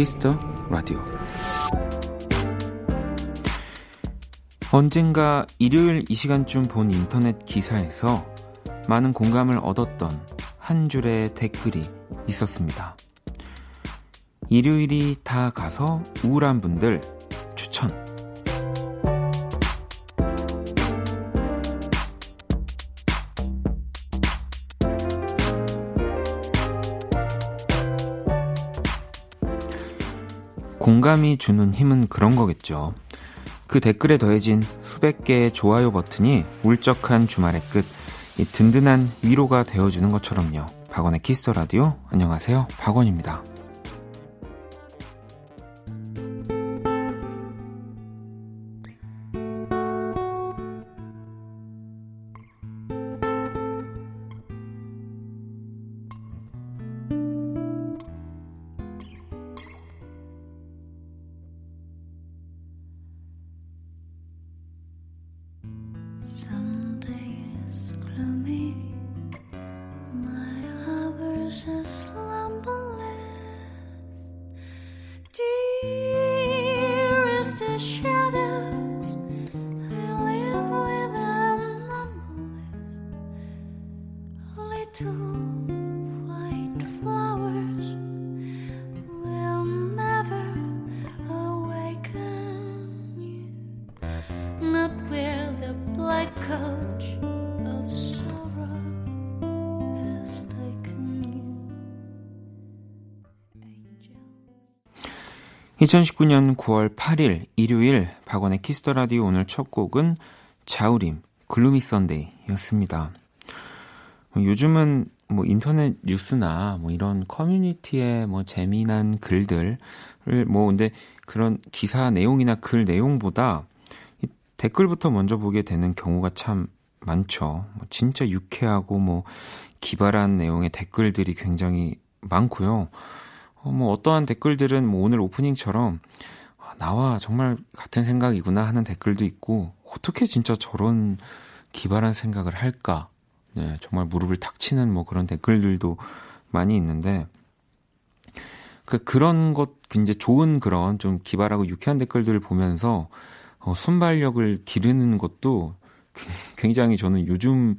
Kiss the Radio 언젠가 일요일 이 시간쯤 본 인터넷 기사에서 많은 공감을 얻었던 한 줄의 댓글이 있었습니다. 일요일이 다 가서 우울한 분들 공감이 주는 힘은 그런 거겠죠. 그 댓글에 더해진 수백 개의 좋아요 버튼이 울적한 주말의 끝, 이 든든한 위로가 되어주는 것처럼요. 박원의 키스 라디오 안녕하세요. 박원입니다. 2019년 9월 8일 일요일 박원의 Kiss the Radio 오늘 첫 곡은 자우림 Gloomy Sunday였습니다. 요즘은 뭐 인터넷 뉴스나 뭐 이런 커뮤니티에 뭐 재미난 글들을 뭐 근데 그런 기사 내용이나 글 내용보다 댓글부터 먼저 보게 되는 경우가 참 많죠. 뭐 진짜 유쾌하고 뭐 기발한 내용의 댓글들이 굉장히 많고요. 어, 뭐 어떠한 댓글들은 뭐 오늘 오프닝처럼 아, 나와 정말 같은 생각이구나 하는 댓글도 있고 어떻게 진짜 저런 기발한 생각을 할까? 네, 정말 무릎을 탁 치는 뭐 그런 댓글들도 많이 있는데 그 그런 것 이제 좋은 그런 좀 기발하고 유쾌한 댓글들을 보면서 어, 순발력을 기르는 것도 굉장히 저는 요즘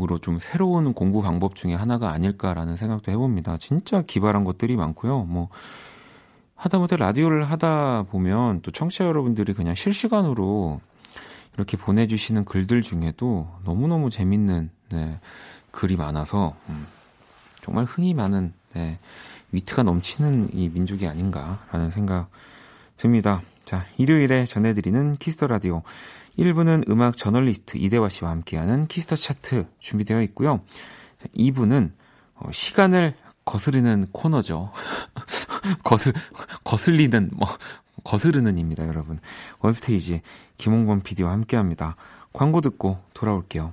으로 좀 새로운 공부 방법 중에 하나가 아닐까라는 생각도 해봅니다. 진짜 기발한 것들이 많고요. 뭐 하다못해 라디오를 하다 보면 또 청취자 여러분들이 그냥 실시간으로 이렇게 보내주시는 글들 중에도 너무너무 재밌는 네, 글이 많아서 음, 정말 흥이 많은 네, 위트가 넘치는 이 민족이 아닌가라는 생각 듭니다. 자, 일요일에 전해드리는 Kiss the Radio 1부는 음악 저널리스트 이대화 씨와 함께하는 Kiss the Chart 준비되어 있고요. 2부는 어, 시간을 거스르는 코너죠. 거슬, 거슬리는, 뭐, 거스르는입니다, 여러분. 원스테이지 김홍범 PD와 함께 합니다. 광고 듣고 돌아올게요.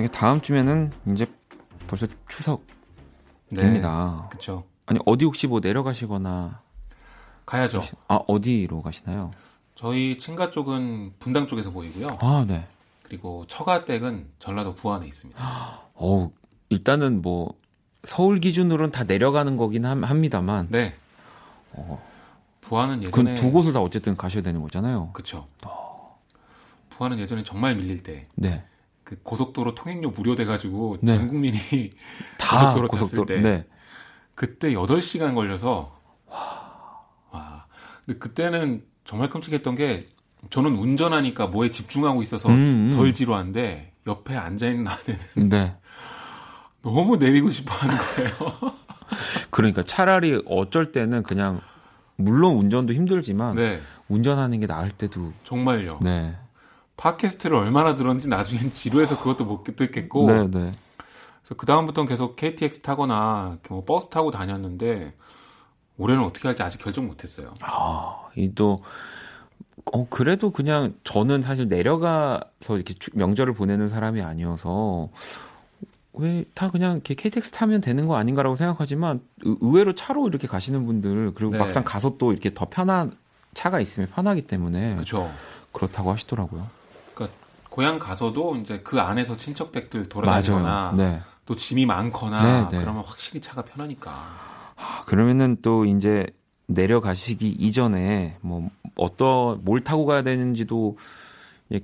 저희 다음 주면은 이제 벌써 추석입니다. 네, 그렇죠. 아니 어디 혹시 뭐 내려가시거나 가야죠. 아 어디로 가시나요? 저희 친가 쪽은 분당 쪽에서 보이고요. 아 네. 그리고 처가댁은 전라도 부안에 있습니다. 어 일단은 뭐 서울 기준으로는 다 내려가는 거긴 합니다만. 네. 어, 부안은 예전에 두 곳을 다 어쨌든 가셔야 되는 거잖아요. 그렇죠. 부안은 예전에 정말 밀릴 때. 네. 그 고속도로 통행료 무료돼가지고 네. 전 국민이 다 고속도로, 고속도로 탔을 때 네. 그때 8시간 걸려서 와. 와. 근데 그때는 정말 끔찍했던 게 저는 운전하니까 뭐에 집중하고 있어서 음, 음. 덜 지루한데 옆에 앉아 있는 아내는 네. 너무 내리고 싶어 하는 거예요. 그러니까 차라리 어쩔 때는 그냥 물론 운전도 힘들지만 네. 운전하는 게 나을 때도 정말요. 네. 팟캐스트를 얼마나 들었는지 나중엔 지루해서 그것도 못 듣겠고. 네, 네. 그래서 그 다음부터는 계속 KTX 타거나 뭐 버스 타고 다녔는데 올해는 어떻게 할지 아직 결정 못했어요. 아, 이또 어 그래도 그냥 저는 사실 내려가서 이렇게 명절을 보내는 사람이 아니어서 왜 다 그냥 이렇게 KTX 타면 되는 거 아닌가라고 생각하지만 의외로 차로 이렇게 가시는 분들 그리고 네. 막상 가서 또 이렇게 더 편한 차가 있으면 편하기 때문에 그렇죠. 그렇다고 하시더라고요. 고향 가서도 이제 그 안에서 친척 댁들 돌아다니거나 네. 또 짐이 많거나 네, 네. 그러면 확실히 차가 편하니까. 아, 그러면은 또 이제 내려가시기 이전에 뭐 어떤 뭘 타고 가야 되는지도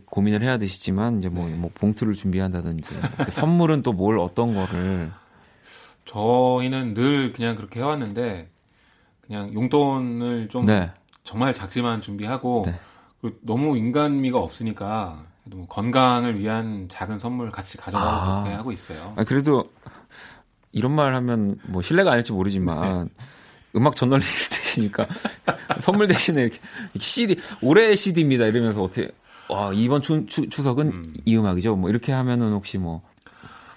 고민을 해야 되시지만 이제 뭐, 네. 뭐 봉투를 준비한다든지 선물은 또 뭘 어떤 거를 저희는 늘 그냥 그렇게 해왔는데 그냥 용돈을 좀 네. 정말 작지만 준비하고 네. 너무 인간미가 없으니까 뭐 건강을 위한 작은 선물 같이 가져가고 아. 그렇게 하고 있어요. 아, 그래도 이런 말 하면 뭐 신뢰가 아닐지 모르지만 네. 음악 저널리스트시니까 선물 대신에 이렇게, CD 올해 CD입니다 이러면서 어떻게 와 이번 추, 추, 추석은 음. 이 음악이죠 뭐 이렇게 하면은 혹시 뭐아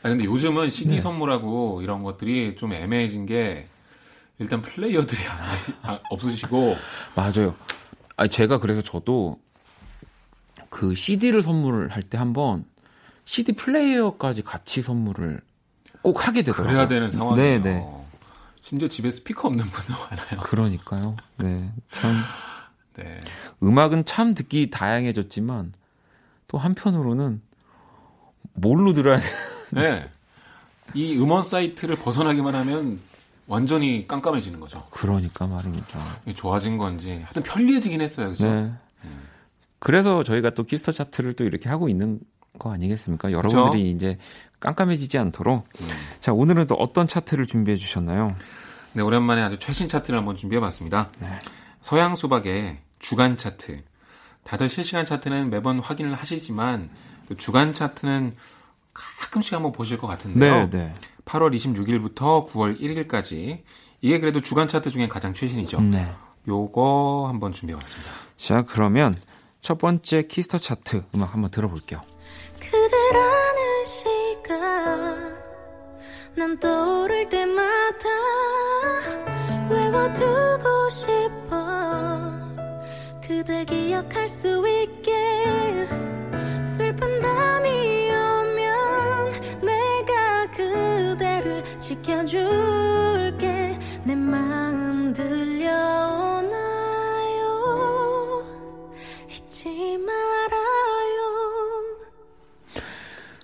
근데 요즘은 CD 네. 선물하고 이런 것들이 좀 애매해진 게 일단 플레이어들이 아, 없으시고 맞아요. 아 제가 그래서 저도 그 CD를 선물을 할 때 한번 CD 플레이어까지 같이 선물을 꼭 하게 되더라고요. 그래야 되는 상황이에요. 네, 네. 심지어 집에 스피커 없는 분도 많아요. 그러니까요. 네. 참. 네. 음악은 참 듣기 다양해졌지만 또 한편으로는 뭘로 들어야 돼? 네. 이 음원 사이트를 벗어나기만 하면 완전히 깜깜해지는 거죠. 그러니까 말입니다. 좋아진 건지 하여튼 편리해지긴 했어요. 그죠? 네. 음. 그래서 저희가 또 Kiss the Chart를 또 이렇게 하고 있는 거 아니겠습니까? 여러분들이 그렇죠? 이제 깜깜해지지 않도록. 음. 자, 오늘은 또 어떤 차트를 준비해 주셨나요? 네, 오랜만에 아주 최신 차트를 한번 준비해 봤습니다. 네. 서양 수박의 주간 차트. 다들 실시간 차트는 매번 확인을 하시지만 그 주간 차트는 가끔씩 한번 보실 것 같은데요. 네, 네. 8월 26일부터 9월 1일까지 이게 그래도 주간 차트 중에 가장 최신이죠. 네. 요거 한번 준비해 봤습니다. 자, 그러면 첫 번째 Kiss the Chart 음악 한번 들어볼게요. 그대라는 시가 난 떠오를 때마다 외워두고 싶어 그댈 기억할 수 있게 슬픈 밤이 오면 내가 그대를 지켜줄게 내 마음 들려오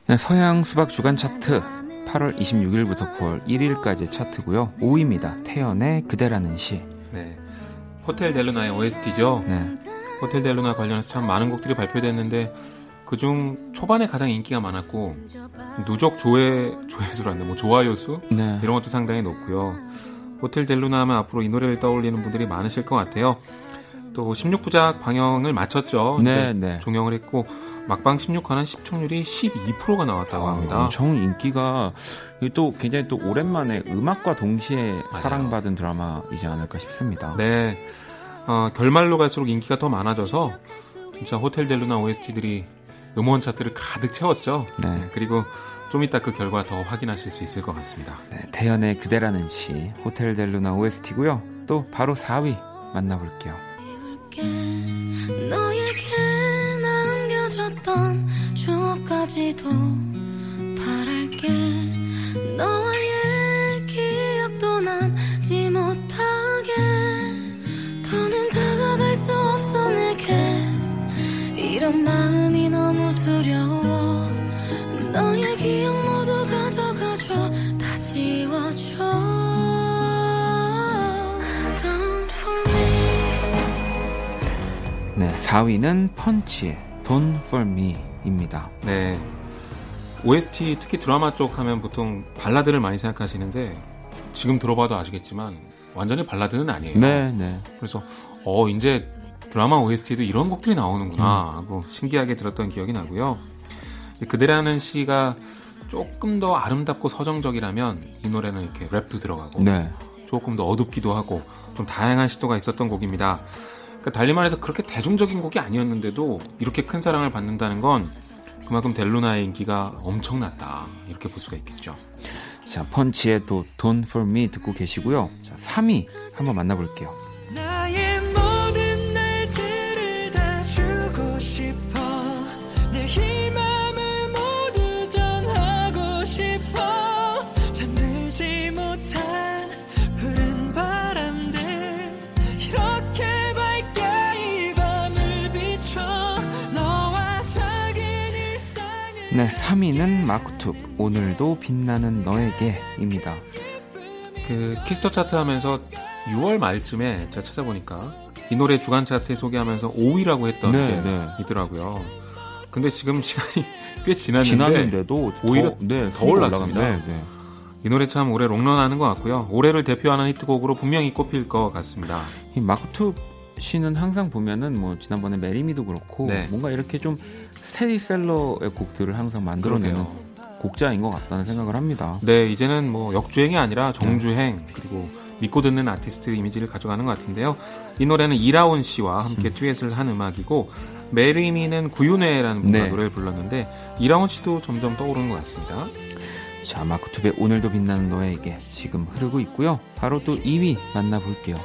네, 서양 수박 주간 차트 8월 26일부터 9월 1일까지 차트고요. 5위입니다. 태연의 그대라는 시. 네. 호텔 델루나의 OST죠. 네. 호텔 델루나 관련해서 참 많은 곡들이 발표됐는데 그중 초반에 가장 인기가 많았고 누적 조회 조회수란다 뭐 좋아요 수 네. 이런 것도 상당히 높고요. 호텔 델루나 하면 앞으로 이 노래를 떠올리는 분들이 많으실 것 같아요. 또 16부작 방영을 마쳤죠. 네, 네. 종영을 했고 막방 16화는 시청률이 12%가 나왔다고 합니다. 아, 엄청 인기가 또 굉장히 또 오랜만에 음악과 동시에 맞아요. 사랑받은 드라마이지 않을까 싶습니다. 네. 어, 결말로 갈수록 인기가 더 많아져서 진짜 호텔 델루나 OST들이 음원 차트를 가득 채웠죠. 네. 네. 그리고 좀 이따 그 결과 더 확인하실 수 있을 것 같습니다. 네, 태연의 그대라는 시 호텔 델루나 OST고요. 또 바로 4위 만나볼게요. 있었던 추억까지도 바랄게. 너와의 기억도 남지 못하게. 더는 다가갈 수 없어 내게. 이런 마음이 너무 두려워. 너의 기억 모두 가져가줘. 다 지워줘. 네, 4위는 펀치 Don't For Me입니다. 네. OST 특히 드라마 쪽 하면 보통 발라드를 많이 생각하시는데 지금 들어봐도 아시겠지만 완전히 발라드는 아니에요. 네, 네. 그래서 어 이제 드라마 OST도 이런 곡들이 나오는구나 음. 하고 신기하게 들었던 기억이 나고요. 그대라는 시가 조금 더 아름답고 서정적이라면 이 노래는 이렇게 랩도 들어가고 네. 조금 더 어둡기도 하고 좀 다양한 시도가 있었던 곡입니다. 그러니까 달리 말해서 그렇게 대중적인 곡이 아니었는데도 이렇게 큰 사랑을 받는다는 건 그만큼 델루나의 인기가 엄청났다 이렇게 볼 수가 있겠죠. 자 펀치의 또 Don't For Me 듣고 계시고요. 자 3위 한번 만나볼게요. 네, 3위는 마크툽 오늘도 빛나는 너에게입니다. 그 Kiss the Chart 하면서 6월 말쯤에 제가 찾아보니까 이 노래 주간 차트에 소개하면서 5위라고 했던 네, 게 네. 있더라고요. 근데 지금 시간이 꽤 지났는데 지났는데도 오히려 더, 네, 더 올랐습니다. 네, 네. 이 노래 참 올해 롱런하는 것 같고요. 올해를 대표하는 히트곡으로 분명히 꼽힐 것 같습니다. 이 마크툽 씨는 항상 보면은 뭐 지난번에 Marry Me도 그렇고 네. 뭔가 이렇게 좀 스테디셀러의 곡들을 항상 만들어내는 그러네요. 곡자인 것 같다는 생각을 합니다. 네, 이제는 뭐 역주행이 아니라 정주행 네. 그리고 믿고 듣는 아티스트 이미지를 가져가는 것 같은데요. 이 노래는 이라온 씨와 함께 음. 듀엣을 한 음악이고 Marry Me는 구윤회라는 분과 네. 노래를 불렀는데 이라온 씨도 점점 떠오르는 것 같습니다. 자, 마크툽의 오늘도 빛나는 너에게 지금 흐르고 있고요. 바로 또 2위 만나볼게요.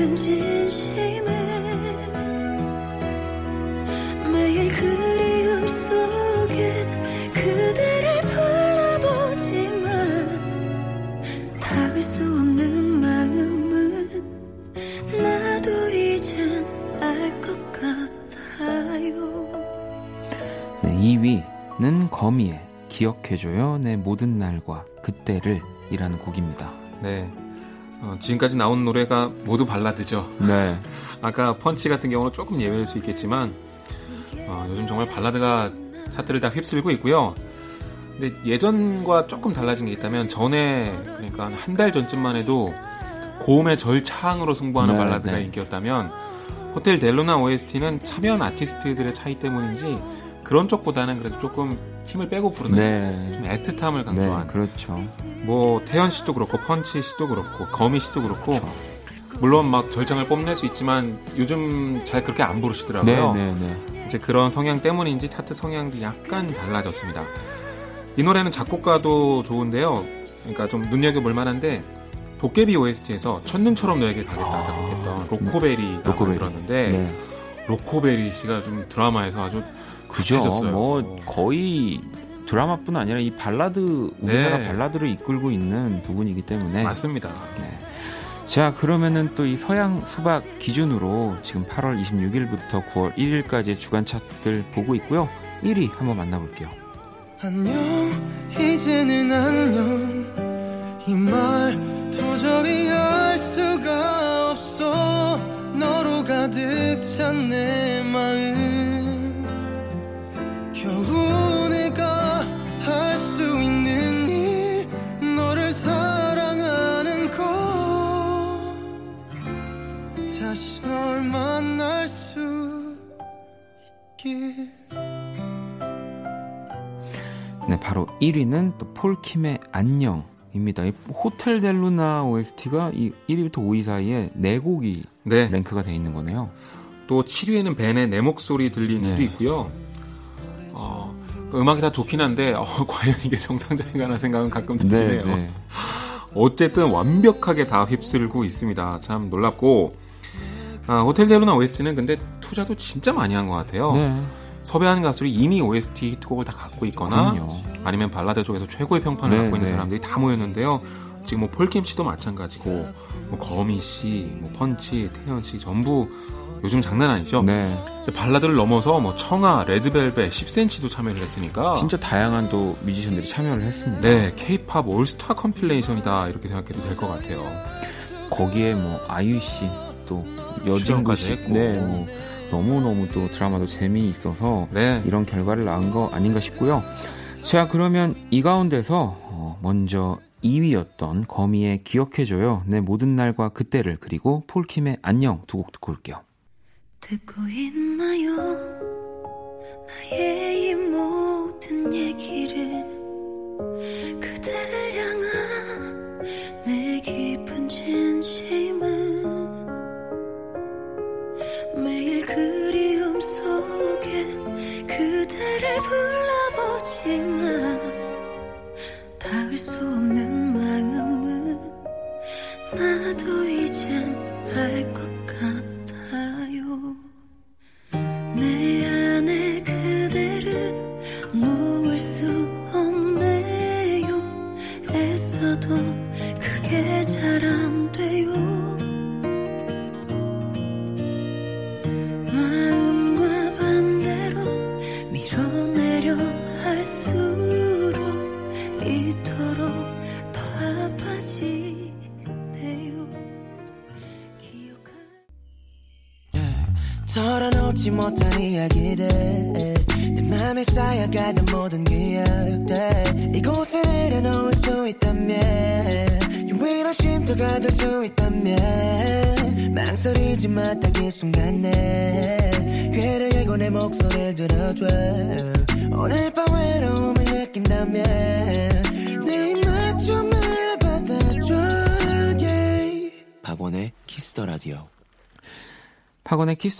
깊은 진심에 매일 그리움 속에 그대를 불러보지만 닿을 수 없는 마음은 나도 이젠 알 것 같아요. 네, 2위는 거미의 기억해줘요. 내 모든 날과 그때를 이라는 곡입니다. 네 어, 지금까지 나온 노래가 모두 발라드죠. 네. 아까 펀치 같은 경우는 조금 예외일 수 있겠지만 어, 요즘 정말 발라드가 차트를 다 휩쓸고 있고요. 근데 예전과 조금 달라진 게 있다면 전에 그러니까 한 달 전쯤만 해도 고음의 절창으로 승부하는 네, 발라드가 네. 인기였다면 호텔 델로나 OST는 참여한 아티스트들의 차이 때문인지 그런 쪽보다는 그래도 조금 힘을 빼고 부르는 네. 좀 애틋함을 강조한 네, 그렇죠. 뭐 태연 씨도 그렇고 펀치 씨도 그렇고 거미 씨도 그렇고 그렇죠. 물론 막 절창을 뽐낼 수 있지만 요즘 잘 그렇게 안 부르시더라고요. 네, 네, 네. 이제 그런 성향 때문인지 차트 성향도 약간 달라졌습니다. 이 노래는 작곡가도 좋은데요. 그러니까 좀 눈여겨볼 만한데 도깨비 OST에서 천둥처럼 너에게 가겠다 아, 작곡했던 로코베리가 로코베리. 만들었는데 네. 로코베리 씨가 좀 드라마에서 아주 그죠. 해줬어요. 뭐 거의 드라마뿐 아니라 이 발라드 우리나라 네. 발라드를 이끌고 있는 두 분이기 때문에 맞습니다. 네. 자 그러면은 또 이 서양 수박 기준으로 지금 8월 26일부터 9월 1일까지 주간 차트들 보고 있고요. 1위 한번 만나볼게요. 안녕 이제는 안녕 이 말 도저히 알 수가 없어 너로 가득 찬 내 마음 바로 1위는 또 폴킴의 안녕입니다. 이 호텔 델루나 OST가 이 1위부터 5위 사이에 4곡이 네. 랭크가 돼 있는 거네요. 또 7위에는 벤의 내 목소리 들리는도 네. 있고요. 음악이 다 좋긴 한데 어, 과연 이게 정상적인가라는 생각은 가끔. 네, 네. 어쨌든 완벽하게 다 휩쓸고 있습니다. 참 놀랍고 아, 호텔 델루나 OST는 근데 투자도 진짜 많이 한 것 같아요. 네. 섭외하는 가수들이 이미 OST 히트곡을 다 갖고 있거나 그럼요. 아니면 발라드 쪽에서 최고의 평판을 네, 갖고 있는 네. 사람들이 다 모였는데요. 지금 뭐 폴킴 씨도 마찬가지고 뭐 거미 씨, 뭐 펀치, 태연 씨 전부 요즘 장난 아니죠? 네. 발라드를 넘어서 뭐 청아, 레드벨벳, 10cm도 참여를 했으니까 진짜 다양한 또 뮤지션들이 참여를 했습니다. 네, K-팝 올스타 컴필레이션이다 이렇게 생각해도 될 것 같아요. 거기에 뭐 아유 씨, 또 여진구 씨, 네, 뭐 너무 너무 또 드라마도 재미있어서 네. 이런 결과를 낳은 거 아닌가 싶고요. 자, 그러면 이 가운데서 어, 먼저 2위였던 거미의 기억해줘요. 내 모든 날과 그때를 그리고 폴킴의 안녕 두 곡 듣고 올게요. 듣고 있나요? 나의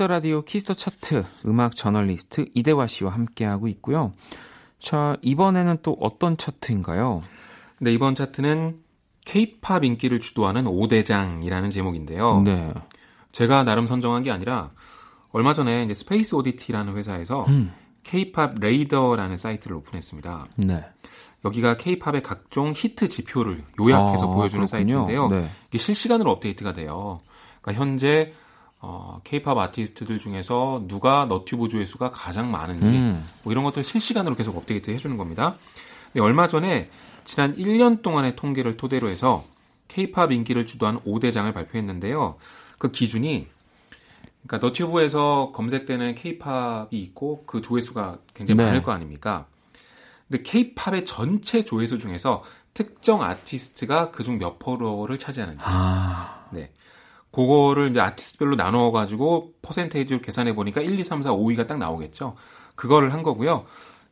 키스 더 라디오 키스 더 차트 음악 저널리스트 이대화 씨와 함께하고 있고요. 자, 이번에는 또 어떤 차트인가요? 네, 이번 차트는 K-팝 인기를 주도하는 5대장이라는 제목인데요. 네. 제가 나름 선정한 게 아니라 얼마 전에 이제 스페이스 오디티라는 회사에서 음. K-팝 레이더라는 사이트를 오픈했습니다. 네. 여기가 K-팝의 각종 히트 지표를 요약해서 아, 보여주는 그렇군요. 사이트인데요. 네. 이게 실시간으로 업데이트가 돼요. 그러니까 현재 어, K-팝 아티스트들 중에서 누가 너튜브 조회수가 가장 많은지 음. 뭐 이런 것들 실시간으로 계속 업데이트 해주는 겁니다. 근데 얼마 전에 지난 1년 동안의 통계를 토대로 해서 K-팝 인기를 주도한 5대장을 발표했는데요. 그 기준이 그러니까 너튜브에서 검색되는 K-팝이 있고 그 조회수가 굉장히 네. 많을 거 아닙니까? 근데 K-팝의 전체 조회수 중에서 특정 아티스트가 그중 몇 프로를 차지하는지. 아. 네. 그거를 이제 아티스트별로 나눠 가지고 퍼센테이지로 계산해 보니까 1, 2, 3, 4, 5위가 딱 나오겠죠. 그거를 한 거고요.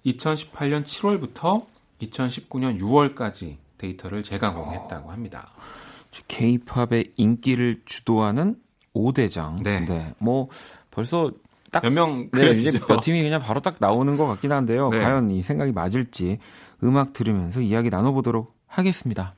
2018년 7월부터 2019년 6월까지 데이터를 재가공했다고 합니다. K-팝의 인기를 주도하는 5대장. 네. 네. 뭐 벌써 딱 몇명 네, 이제 몇 팀이 그냥 바로 딱 나오는 것 같긴 한데요. 네. 과연 이 생각이 맞을지 음악 들으면서 이야기 나눠보도록 하겠습니다.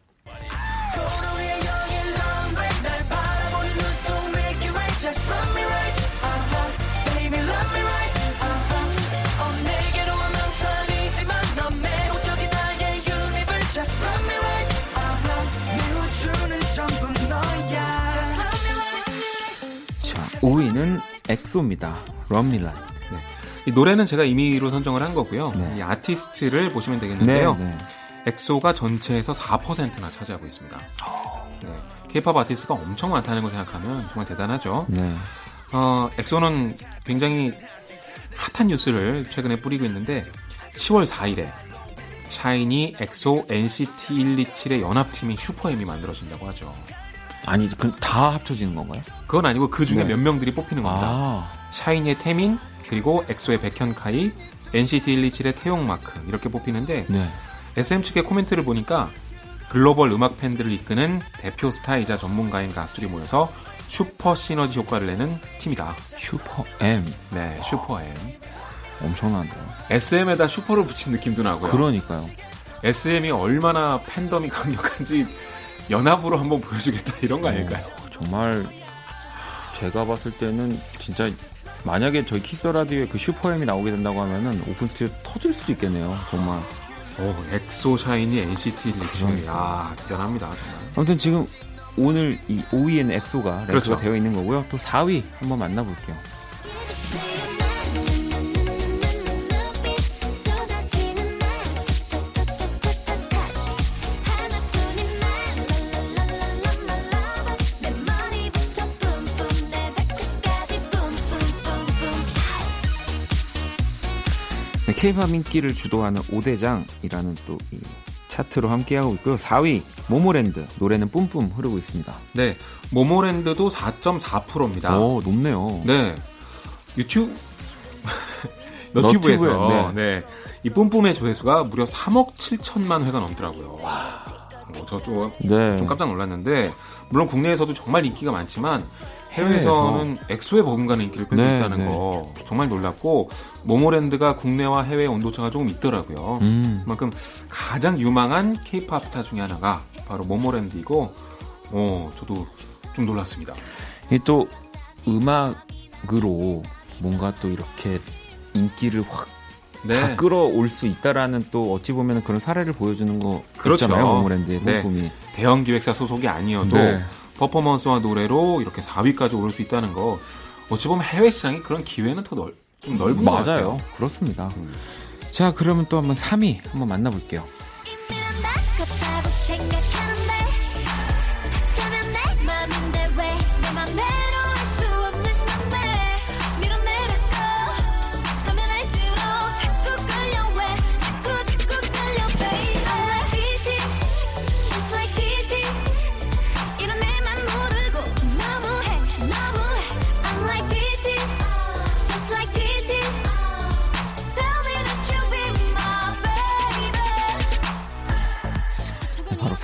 5위는 엑소입니다. 럼밀라. 네. 이 노래는 제가 임의로 선정을 한 거고요. 네. 이 아티스트를 보시면 되겠는데요. 네, 네. 엑소가 전체에서 4%나 차지하고 있습니다. 네. K-팝 아티스트가 엄청 많다는 걸 생각하면 정말 대단하죠. 네. 어, 엑소는 굉장히 핫한 뉴스를 최근에 뿌리고 있는데 10월 4일에 샤이니, 엑소, NCT 127의 연합팀인 슈퍼엠이 만들어진다고 하죠. 아니, 그럼 다 합쳐지는 건가요? 그건 아니고 그 중에 네. 몇 명들이 뽑히는 겁니다. 아. 샤이니의 태민, 그리고 엑소의 백현, 카이, NCT 127의 태용, 마크 이렇게 뽑히는데 네. SM 측의 코멘트를 보니까 글로벌 음악 팬들을 이끄는 대표 스타이자 전문가인 가수들이 모여서 슈퍼 시너지 효과를 내는 팀이다. 슈퍼 M. 네, 슈퍼 M. 엄청난데요. SM에다 슈퍼를 붙인 느낌도 나고요. 그러니까요. SM이 얼마나 팬덤이 강력한지 연합으로 한번 보여주겠다 이런 거 어, 아닐까요? 어, 정말 제가 봤을 때는 진짜 만약에 저희 키스 라디오에 그 슈퍼엠이 나오게 된다고 하면은 오픈 스튜디오 터질 수도 있겠네요. 정말. 오, 엑소 샤이니 NCT 리치. 야, 대단합니다. 정말. 아무튼 지금 오늘 이 5위에는 엑소가 랭크가 그렇죠. 되어 있는 거고요. 또 4위 한번 만나볼게요. K-팝 인기를 주도하는 5대장이라는 또이 차트로 함께하고 있고요. 4위 모모랜드 노래는 뿜뿜 흐르고 있습니다. 네, 모모랜드도 4.4%입니다. 오 높네요. 네, 유튜브 너튜브에서 네. 네. 이 뿜뿜의 조회수가 무려 3억 7천만 회가 넘더라고요. 와. 뭐 저좀 네. 좀 깜짝 놀랐는데 물론 국내에서도 정말 인기가 많지만 해외에서는 엑소의 버금가는 인기를 끌고 네, 있다는 네. 거 정말 놀랐고 모모랜드가 국내와 해외 온도차가 조금 있더라고요. 음. 그만큼 가장 유망한 케이팝 스타 중에 하나가 바로 모모랜드이고 어 저도 좀 놀랐습니다. 또 음악으로 뭔가 또 이렇게 인기를 확 네. 다 끌어올 수 있다라는 또 어찌 보면 그런 사례를 보여주는 거 그렇죠. 있잖아요. 모모랜드의 네. 뿜이 대형 기획사 소속이 아니어도 네. 퍼포먼스와 노래로 이렇게 4위까지 오를 수 있다는 거 어찌 보면 해외 시장이 그런 기회는 더 넓, 좀 넓은 맞아요. 것 같아요. 그렇습니다. 음. 자, 그러면 또 한번 3위 한번 만나볼게요.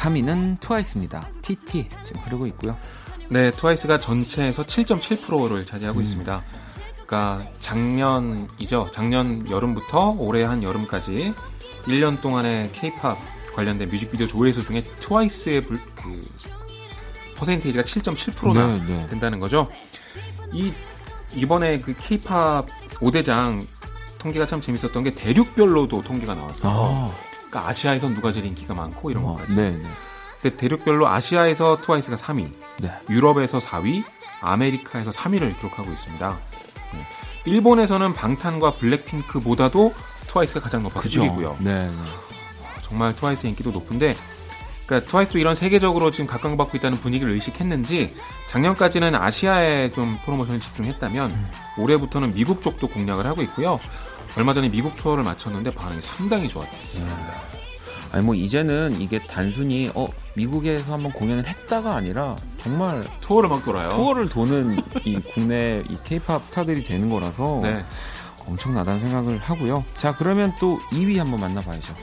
3위는 트와이스입니다. TT 지금 흐르고 있고요. 네, 트와이스가 전체에서 7.7%를 차지하고 음. 있습니다. 그러니까 작년이죠. 작년 여름부터 올해 한 여름까지 1년 동안의 K-팝 관련된 뮤직비디오 조회수 중에 트와이스의 불, 그 퍼센테이지가 7.7%나 네, 네. 된다는 거죠. 이 이번에 그 K-팝 5대장 통계가 참 재밌었던 게 대륙별로도 통계가 나왔어요. 아. 그러니까 아시아에선 누가 제일 인기가 많고 이런 어, 것까지. 네, 네. 근데 대륙별로 아시아에서 트와이스가 3위, 네. 유럽에서 4위, 아메리카에서 3위를 기록하고 있습니다. 네. 일본에서는 방탄과 블랙핑크보다도 트와이스가 가장 높아서 1위고요. 네, 네. 정말 트와이스 인기도 높은데 그러니까 트와이스도 이런 세계적으로 지금 각광받고 있다는 분위기를 의식했는지 작년까지는 아시아에 좀 프로모션을 집중했다면 음. 올해부터는 미국 쪽도 공략을 하고 있고요. 얼마 전에 미국 투어를 마쳤는데 반응이 상당히 좋았습니다. 네. 아니 뭐 이제는 이게 단순히 어 미국에서 한번 공연을 했다가 아니라 정말 투어를 막 돌아요. 투어를 도는 이 국내 이 케이팝 스타들이 되는 거라서 네. 엄청나다는 생각을 하고요. 자 그러면 또 2위 한번 만나봐야죠.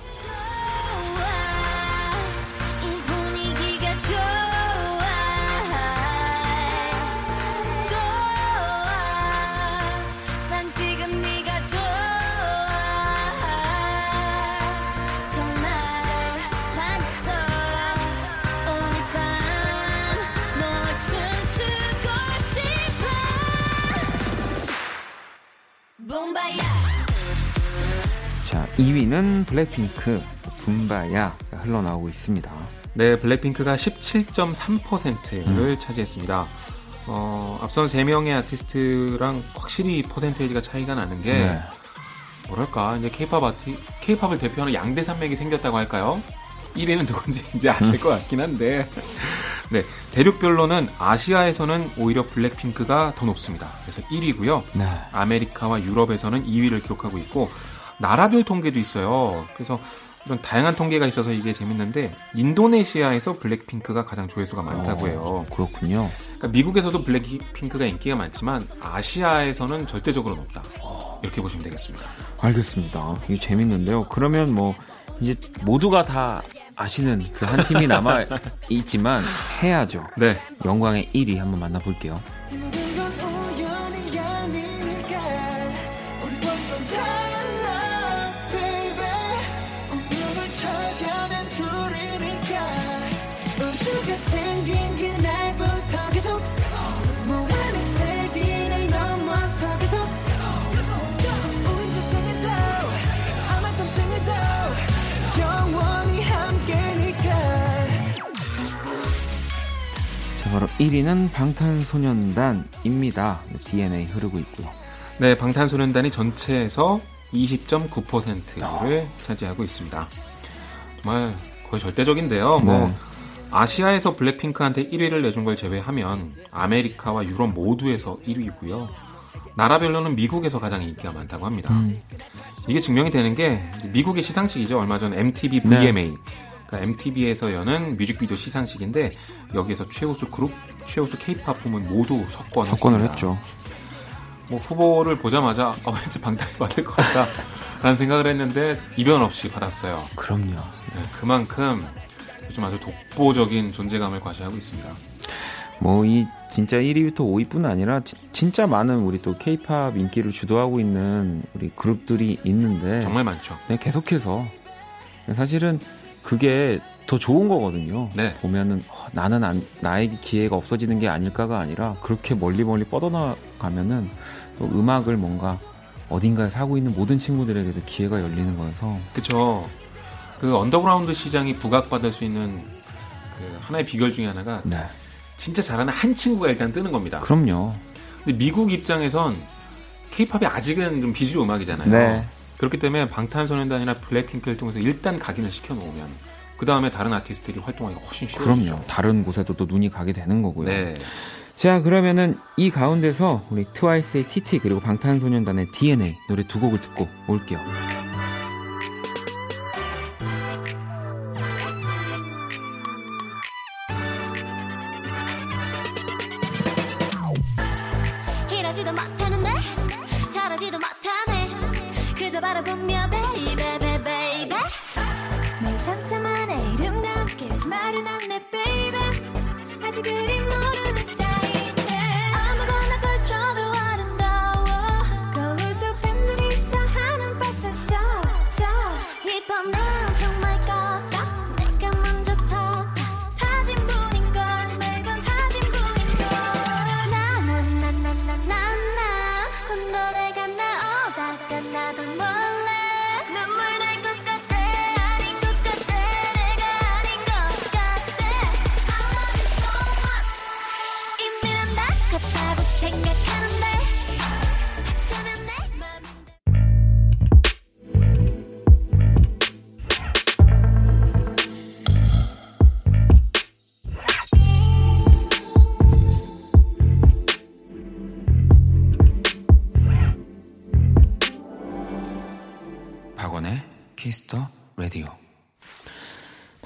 자, 2위는 블랙핑크 붐바야 흘러나오고 있습니다. 네, 블랙핑크가 17.3%를 음. 차지했습니다. 어, 앞선 3명의 아티스트랑 확실히 퍼센테이지가 차이가 나는 게 네. 뭐랄까 이제 케이팝 아티 케이팝을 대표하는 양대 산맥이 생겼다고 할까요? 1위는 누군지 이제 아실 것 같긴 한데 네 대륙별로는 아시아에서는 오히려 블랙핑크가 더 높습니다. 그래서 1위고요. 네. 아메리카와 유럽에서는 2위를 기록하고 있고 나라별 통계도 있어요. 그래서 이런 다양한 통계가 있어서 이게 재밌는데 인도네시아에서 블랙핑크가 가장 조회수가 많다고 해요. 어, 그렇군요. 그러니까 미국에서도 블랙핑크가 인기가 많지만 아시아에서는 절대적으로 높다. 이렇게 보시면 되겠습니다. 알겠습니다. 이게 재밌는데요. 그러면 뭐 이제 모두가 다 아시는 그 한 팀이 남아 있지만 해야죠. 네. 영광의 1위 한번 만나볼게요. 바로 1위는 방탄소년단입니다. DNA 흐르고 있고요. 네, 방탄소년단이 전체에서 20.9%를 아. 차지하고 있습니다. 정말 거의 절대적인데요. 뭐 네. 뭐 아시아에서 블랙핑크한테 1위를 내준 걸 제외하면 아메리카와 유럽 모두에서 1위고요. 나라별로는 미국에서 가장 인기가 많다고 합니다. 음. 이게 증명이 되는 게 미국의 시상식이죠. 얼마 전 MTV VMA. 네. MTV에서 여는 뮤직비디오 시상식인데 여기에서 최우수 그룹, 최우수 K-팝 부문 모두 석권을, 석권을 했죠. 뭐 후보를 보자마자 어, 왠지 방탄이 받을 것 같다 라는 생각을 했는데 이변 없이 받았어요. 그럼요. 네, 그만큼 요즘 아주 독보적인 존재감을 과시하고 있습니다. 뭐 이 진짜 1위부터 5위뿐 아니라 지, 진짜 많은 우리 또 K-팝 인기를 주도하고 있는 우리 그룹들이 있는데 정말 많죠. 네, 계속해서 사실은 그게 더 좋은 거거든요. 네. 보면은 어, 나는 안, 나에게 기회가 없어지는 게 아닐까가 아니라 그렇게 멀리 멀리 뻗어나가면은 또 음악을 뭔가 어딘가에 하고 있는 모든 친구들에게도 기회가 열리는 거여서 그쵸. 그 언더그라운드 시장이 부각받을 수 있는 그 하나의 비결 중에 하나가 네. 진짜 잘하는 한 친구가 일단 뜨는 겁니다. 그럼요. 근데 미국 입장에선 케이팝이 아직은 좀 비주류 음악이잖아요. 네. 그렇기 때문에 방탄소년단이나 블랙핑크를 통해서 일단 각인을 시켜놓으면 그 다음에 다른 아티스트들이 활동하기가 훨씬 쉬워지죠. 그럼요. 다른 곳에도 또 눈이 가게 되는 거고요. 네. 자 그러면은 이 가운데서 우리 트와이스의 TT 그리고 방탄소년단의 DNA 노래 두 곡을 듣고 올게요.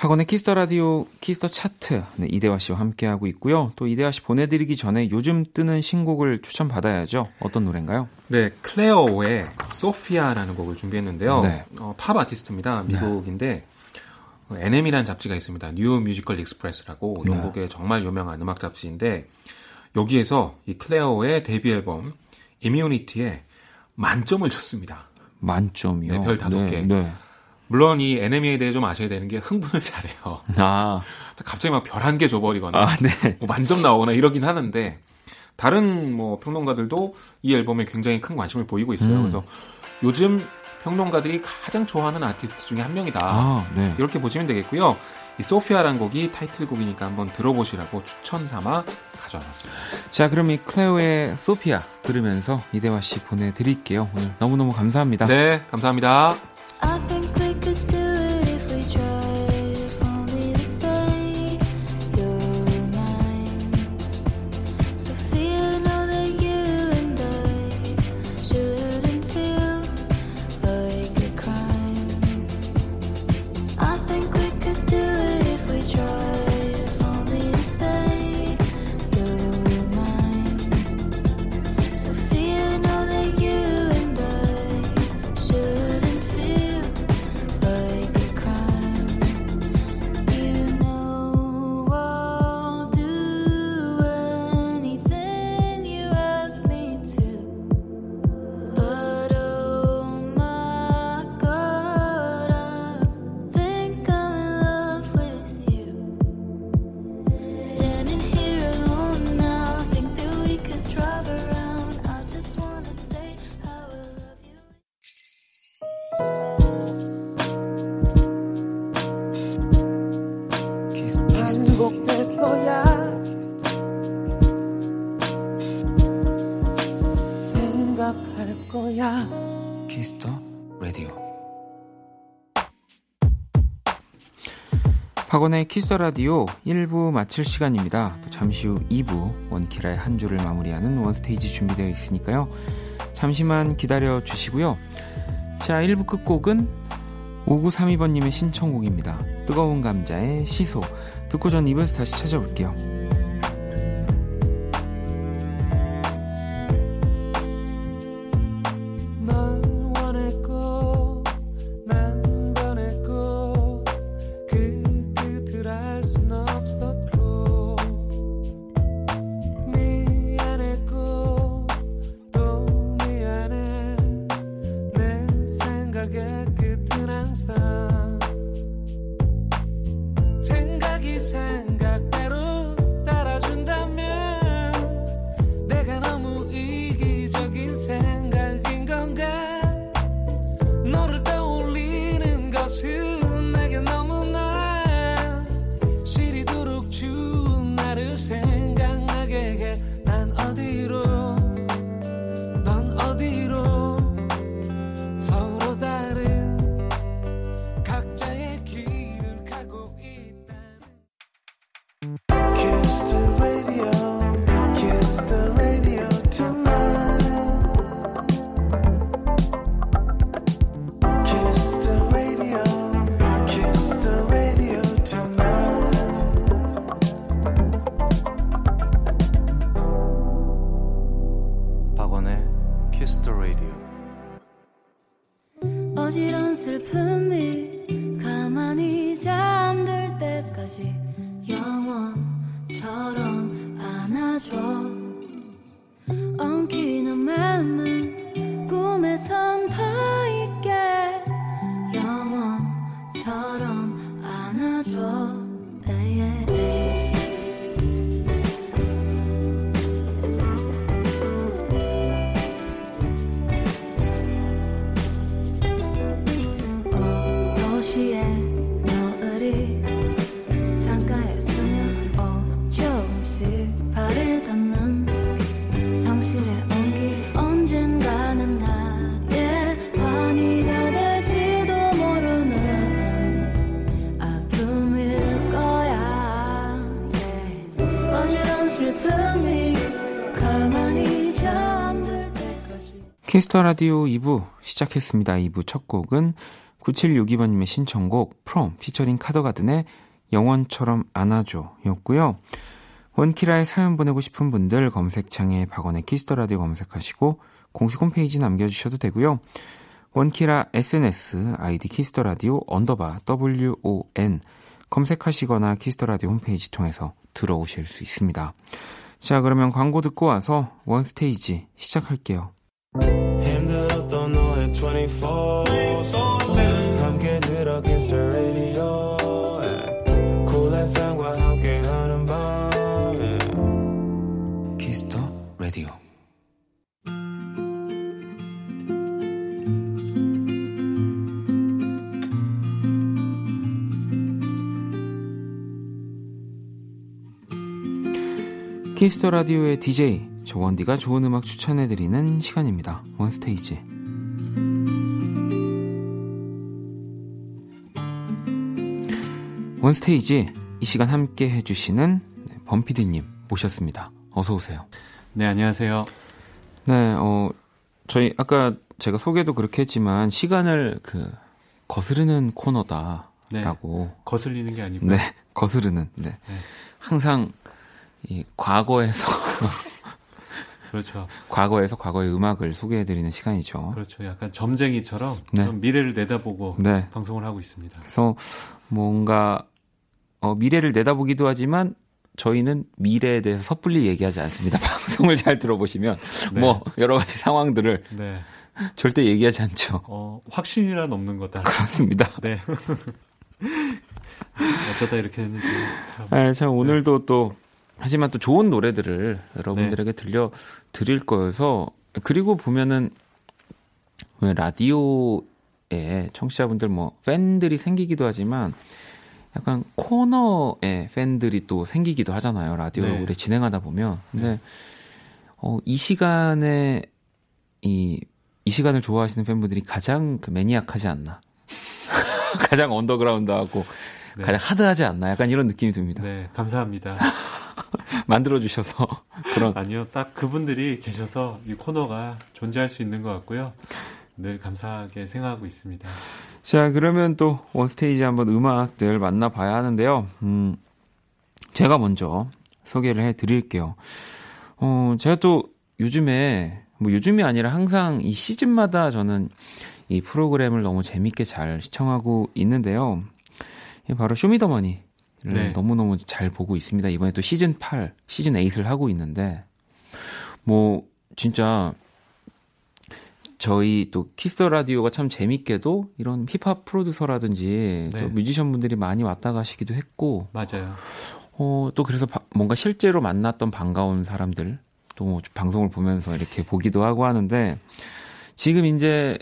박원의 키스 더 라디오 키스 더 차트 네, 이대화 씨와 함께하고 있고요. 또 이대화 씨 보내드리기 전에 요즘 뜨는 신곡을 추천받아야죠. 어떤 노래인가요? 네, 클레어로의 소피아라는 곡을 준비했는데요. 네. 어, 팝 아티스트입니다. 네. 미국인데 네. NME라는 잡지가 있습니다. 뉴 뮤지컬 익스프레스라고 네. 영국의 정말 유명한 음악 잡지인데 여기에서 이 클레어로의 데뷔 앨범 Immunity에 만점을 줬습니다. 만점이요? 네, 별 다섯 개. 네. 물론 이 NME에 대해 좀 아셔야 되는 게 흥분을 잘해요. 아. 갑자기 막 별 한 개 줘버리거나, 아, 네. 뭐 만점 나오거나 이러긴 하는데, 다른 뭐 평론가들도 이 앨범에 굉장히 큰 관심을 보이고 있어요. 음. 그래서 요즘 평론가들이 가장 좋아하는 아티스트 중에 한 명이다. 아, 네. 이렇게 보시면 되겠고요. 이 소피아란 곡이 타이틀곡이니까 한번 들어보시라고 추천 삼아 가져왔습니다. 자, 그럼 이 클레오의 소피아 들으면서 이대화 씨 보내드릴게요. 오늘 너무너무 감사합니다. 네, 감사합니다. 박원의 키스 라디오 1부 마칠 시간입니다. 또 잠시 후 2부 원키라의 한 주를 마무리하는 원스테이지 준비되어 있으니까요. 잠시만 기다려 주시고요. 자, 1부 끝곡은 5932번님의 신청곡입니다. 뜨거운 감자의 시소 듣고 전 입에서 다시 찾아올게요. 키스 더 라디오 2부 시작했습니다. 2부 첫 곡은 9762번님의 신청곡 프롬 피처링 카더가든의 영원처럼 안아줘 였고요. 원키라에 사연 보내고 싶은 분들 검색창에 박원의 키스 더 라디오 검색하시고 공식 홈페이지 남겨주셔도 되고요. 원키라 SNS 아이디 키스 더 라디오 언더바 WON 검색하시거나 키스 더 라디오 홈페이지 통해서 들어오실 수 있습니다. 자 그러면 광고 듣고 와서 원스테이지 시작할게요. 힘들었던 너의 24, 24. 키스 더 라디오의 DJ 저 원디가 좋은 음악 추천해드리는 시간입니다. 원스테이지. 원스테이지 이 시간 함께 해주시는 범피디님 모셨습니다. 어서 오세요. 네 안녕하세요. 네, 어 저희 아까 제가 소개도 그렇게 했지만 시간을 그 거스르는 코너다라고 네, 거슬리는 게 아니고 네 거스르는 네. 네. 항상 이 과거에서 그렇죠. 과거에서 과거의 음악을 소개해드리는 시간이죠. 그렇죠. 약간 점쟁이처럼 네. 미래를 내다보고 네. 방송을 하고 있습니다. 그래서 뭔가 어, 미래를 내다보기도 하지만 저희는 미래에 대해서 섣불리 얘기하지 않습니다. 방송을 잘 들어보시면 네. 뭐 여러 가지 상황들을 네. 절대 얘기하지 않죠. 어, 확신이란 없는 거다. 그렇습니다. 네. 어쩌다 이렇게 됐는지. 참, 네, 참 오늘도 또 하지만 또 좋은 노래들을 여러분들에게 네. 들려 드릴 거여서 그리고 보면은 라디오에 청취자분들 뭐 팬들이 생기기도 하지만 약간 코너에 팬들이 또 생기기도 하잖아요. 라디오를 네. 진행하다 보면. 근데 네. 어, 이 시간에 이, 이 시간을 좋아하시는 팬분들이 가장 그 매니악하지 않나. 가장 언더그라운드하고 네. 가장 하드하지 않나. 약간 이런 느낌이 듭니다. 네, 감사합니다. 만들어 주셔서 그런 아니요 딱 그분들이 계셔서 이 코너가 존재할 수 있는 것 같고요 늘 감사하게 생각하고 있습니다. 자, 그러면 또 원스테이지 한번 음악들 만나봐야 하는데요. 음, 제가 먼저 소개를 해드릴게요. 어, 제가 또 요즘에, 뭐 요즘이 아니라 항상 이 시즌마다 저는 이 프로그램을 너무 재밌게 잘 시청하고 있는데요. 바로 쇼미더머니를 네. 너무너무 잘 보고 있습니다. 이번에 또 시즌 8, 시즌 8을 하고 있는데, 뭐, 진짜 저희 또 키스 더 라디오가 참 재밌게도 이런 힙합 프로듀서라든지 네. 또 뮤지션 분들이 많이 왔다 가시기도 했고 맞아요. 어, 또 그래서 바, 뭔가 실제로 만났던 반가운 사람들 또 방송을 보면서 이렇게 보기도 하고 하는데 지금 이제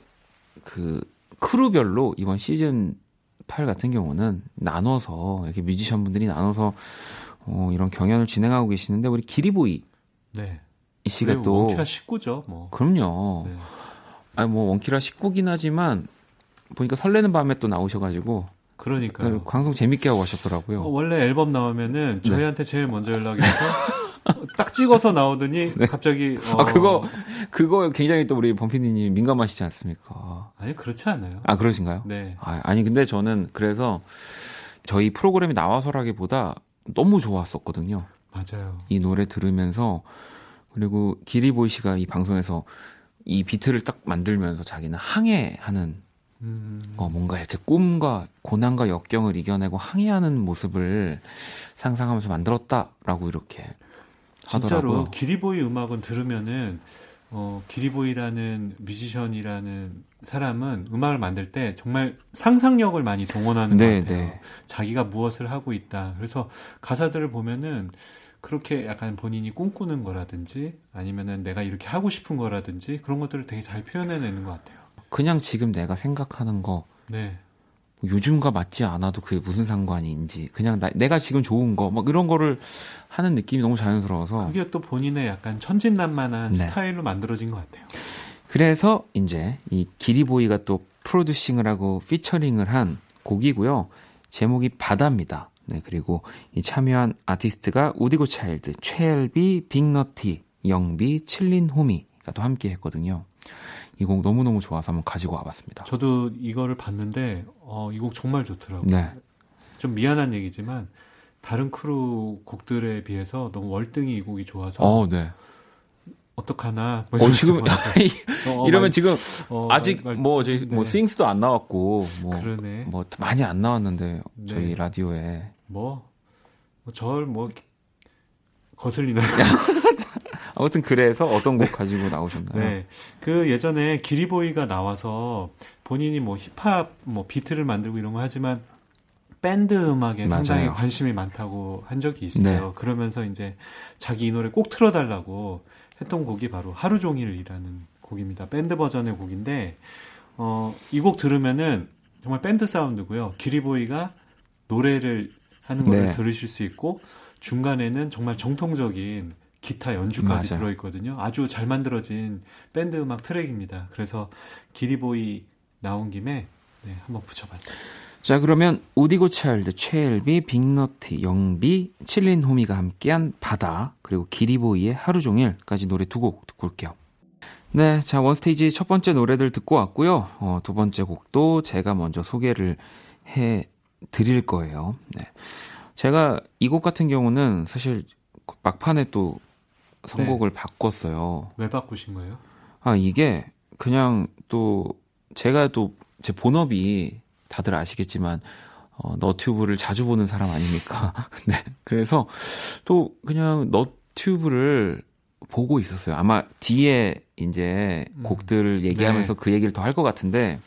그 크루별로 이번 시즌 8 같은 경우는 나눠서 이렇게 뮤지션 분들이 나눠서 어, 이런 경연을 진행하고 계시는데 우리 기리보이 네. 이 씨가 또 원키라 식구죠, 뭐. 그럼요. 네. 아니 뭐 원키라 식구긴 하지만 보니까 설레는 밤에 또 나오셔가지고 그러니까요. 네, 방송 재밌게 하고 가셨더라고요. 어, 원래 앨범 나오면은 네. 저희한테 네. 제일 먼저 연락이 와서 딱 찍어서 나오더니 네. 갑자기 어... 아 그거 그거 굉장히 또 우리 범피디님 민감하시지 않습니까? 아니 그렇지 않아요. 아 그러신가요? 네. 아, 아니 근데 저는 그래서 저희 프로그램이 나와서라기보다 너무 좋았었거든요. 맞아요. 이 노래 들으면서 그리고 기리보이 씨가 이 방송에서 이 비트를 딱 만들면서 자기는 항해하는 음. 어, 뭔가 이렇게 꿈과 고난과 역경을 이겨내고 항해하는 모습을 상상하면서 만들었다라고 이렇게 하더라고요. 진짜로 기리보이 음악은 들으면은 어, 기리보이라는 뮤지션이라는 사람은 음악을 만들 때 정말 상상력을 많이 동원하는 네, 것 같아요. 네. 자기가 무엇을 하고 있다. 그래서 가사들을 보면은 그렇게 약간 본인이 꿈꾸는 거라든지 아니면은 내가 이렇게 하고 싶은 거라든지 그런 것들을 되게 잘 표현해내는 것 같아요. 그냥 지금 내가 생각하는 거 네. 뭐 요즘과 맞지 않아도 그게 무슨 상관인지 그냥 나, 내가 지금 좋은 거 막 이런 거를 하는 느낌이 너무 자연스러워서 그게 또 본인의 약간 천진난만한 네. 스타일로 만들어진 것 같아요. 그래서 이제 이 기리보이가 또 프로듀싱을 하고 피처링을 한 곡이고요. 제목이 바다입니다. 네, 그리고 이 참여한 아티스트가 우디고 차일드, 최엘비, 빅너티, 영비, 칠린 호미가 또 함께 했거든요. 이 곡 너무너무 좋아서 한번 가지고 와봤습니다. 저도 이거를 봤는데, 어, 이 곡 정말 좋더라고요. 네. 좀 미안한 얘기지만, 다른 수록 곡들에 비해서 너무 월등히 이 곡이 좋아서. 어, 네. 어떡하나. 뭐 어, 지금, 어, 이러면 많이, 지금, 어, 아직 말, 뭐, 저희, 뭐 네. 뭐, 스윙스도 안 나왔고, 뭐, 그러네. 뭐, 많이 안 나왔는데, 저희 네. 라디오에. 뭐, 뭐 저를 뭐 거슬리나요? 아무튼 그래서 어떤 곡 가지고 나오셨나요? 네. 그 예전에 기리보이가 나와서 본인이 뭐 힙합 뭐 비트를 만들고 이런 거 하지만 밴드 음악에 맞아요. 상당히 관심이 많다고 한 적이 있어요. 네. 그러면서 이제 자기 이 노래 꼭 틀어달라고 했던 곡이 바로 하루 종일이라는 곡입니다. 밴드 버전의 곡인데 어, 이 곡 들으면은 정말 밴드 사운드고요. 기리보이가 노래를 하는 걸 네. 들으실 수 있고 중간에는 정말 정통적인 기타 연주까지 맞아. 들어있거든요. 아주 잘 만들어진 밴드 음악 트랙입니다. 그래서 기리보이 나온 김에 네, 한번 붙여봤어요. 자 그러면 우디고 차일드, 최엘비, 빅너티, 영비, 칠린 호미가 함께한 바다 그리고 기리보이의 하루 종일까지 노래 두 곡 듣고 올게요. 네, 자 원스테이지 첫 번째 노래들 듣고 왔고요. 어, 두 번째 곡도 제가 먼저 소개를 해 드릴 거예요. 네. 제가 이 곡 같은 경우는 사실 막판에 또 선곡을 네. 바꿨어요. 왜 바꾸신 거예요? 아, 이게 그냥 또 제가 또 제 본업이 다들 아시겠지만 어, 너튜브를 자주 보는 사람 아닙니까? 네. 그래서 또 그냥 너튜브를 보고 있었어요. 아마 뒤에 이제 음. 곡들을 얘기하면서 네. 그 얘기를 더 할 것 같은데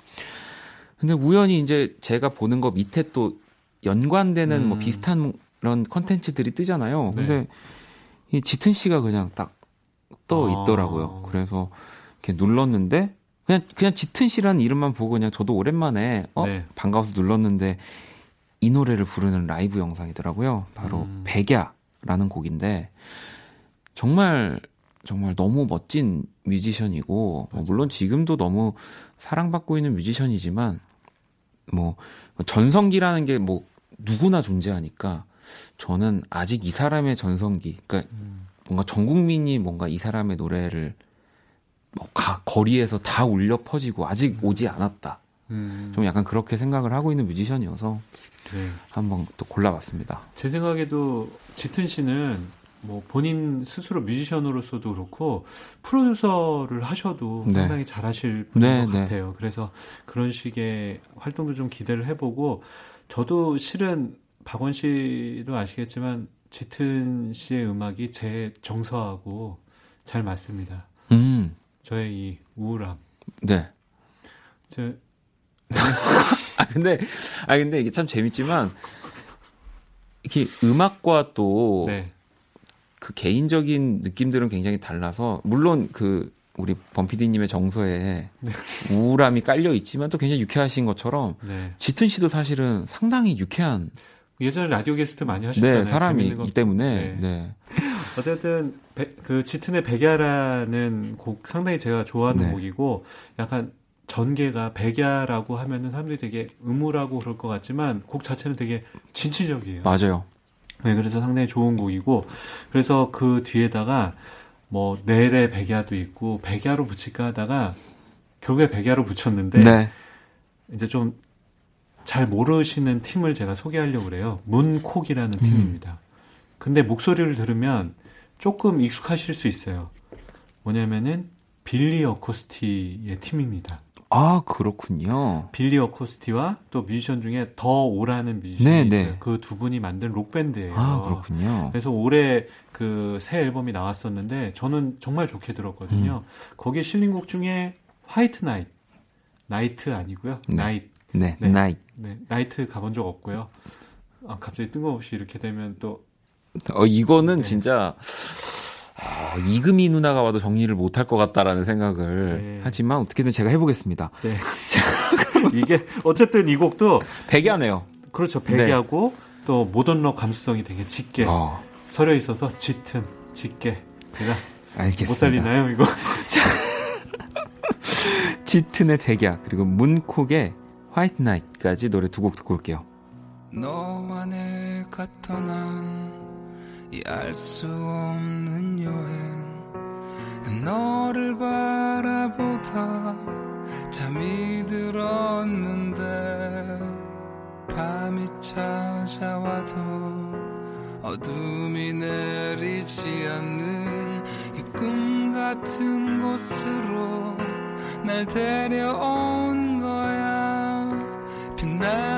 근데 우연히 이제 제가 보는 거 밑에 또 연관되는 뭐 음. 뭐 비슷한 그런 컨텐츠들이 뜨잖아요. 네. 근데 이 짙은 씨가 그냥 딱 떠 있더라고요. 아. 그래서 이렇게 눌렀는데 그냥 그냥 짙은 씨라는 이름만 보고 그냥 저도 오랜만에 어 네. 반가워서 눌렀는데 이 노래를 부르는 라이브 영상이더라고요. 바로 음. 백야라는 곡인데 정말 정말 너무 멋진 뮤지션이고 뭐 물론 지금도 너무 사랑받고 있는 뮤지션이지만 뭐 전성기라는 게 뭐 누구나 존재하니까 저는 아직 이 사람의 전성기, 그러니까 음. 뭔가 전 국민이 뭔가 이 사람의 노래를 뭐 가, 거리에서 다 울려 퍼지고 아직 음. 오지 않았다. 음. 좀 약간 그렇게 생각을 하고 있는 뮤지션이어서 네. 한번 또 골라봤습니다. 제 생각에도 짙은 씨는 뭐 본인 스스로 뮤지션으로서도 그렇고 프로듀서를 하셔도 네. 상당히 잘하실 분인 네, 것 네. 같아요. 그래서 그런 식의 활동도 좀 기대를 해보고 저도 실은 박원 씨도 아시겠지만 짙은 씨의 음악이 제 정서하고 잘 맞습니다. 음. 저의 이 우울함. 네. 저 아 근데 아 근데 이게 참 재밌지만 이렇게 음악과 또 네. 그 개인적인 느낌들은 굉장히 달라서 물론 그 우리 범피디님의 정서에 네. 우울함이 깔려 있지만 또 굉장히 유쾌하신 것처럼 네. 짙은 씨도 사실은 상당히 유쾌한 예전에 라디오 게스트 많이 하셨잖아요. 네, 사람이기 때문에. 네. 네. 어쨌든 배, 그 짙은의 백야라는 곡 상당히 제가 좋아하는 네. 곡이고 약간 전개가 백야라고 하면은 사람들이 되게 음울하고 그럴 것 같지만 곡 자체는 되게 진취적이에요. 맞아요. 네, 그래서 상당히 좋은 곡이고 그래서 그 뒤에다가 뭐 내래 백야도 있고 백야로 붙일까 하다가 결국에 백야로 붙였는데 네. 이제 좀 잘 모르시는 팀을 제가 소개하려고 그래요. 문콕이라는 음. 팀입니다. 근데 목소리를 들으면 조금 익숙하실 수 있어요. 뭐냐면은 빌리 어코스티의 팀입니다. 아 그렇군요. 빌리 어코스티와 또 뮤지션 중에 더 오라는 뮤지션이 네, 네. 있어요. 그 두 분이 만든 록 밴드예요. 아 그렇군요. 그래서 올해 그 새 앨범이 나왔었는데 저는 정말 좋게 들었거든요. 음. 거기에 실린 곡 중에 White Night, 나이트 아니고요. 네. 나이트. 네, 네, 나이트. 네, 나이트 가본 적 없고요. 아, 갑자기 뜬금없이 이렇게 되면 또 어, 이거는 네. 진짜 아, 이금희 누나가 와도 정리를 못할 것 같다라는 생각을 네. 하지만 어떻게든 제가 해보겠습니다. 네. 이게 어쨌든 이 곡도 백야네요. 그렇죠. 백야고 네. 또 모던록 감수성이 되게 짙게 어. 서려 있어서 짙은 짙게 제가 알겠습니다. 못 살리나요 이거? 짙은의 백야 그리고 문콕의 화이트 나이트까지 노래 두 곡 듣고 올게요. 너와 내가 떠난 이 알 수 없는 여행 너를 바라보다 잠이 들었는데 밤이 찾아와도 어둠이 내리지 않는 이 꿈 같은 곳으로 날 데려온 빛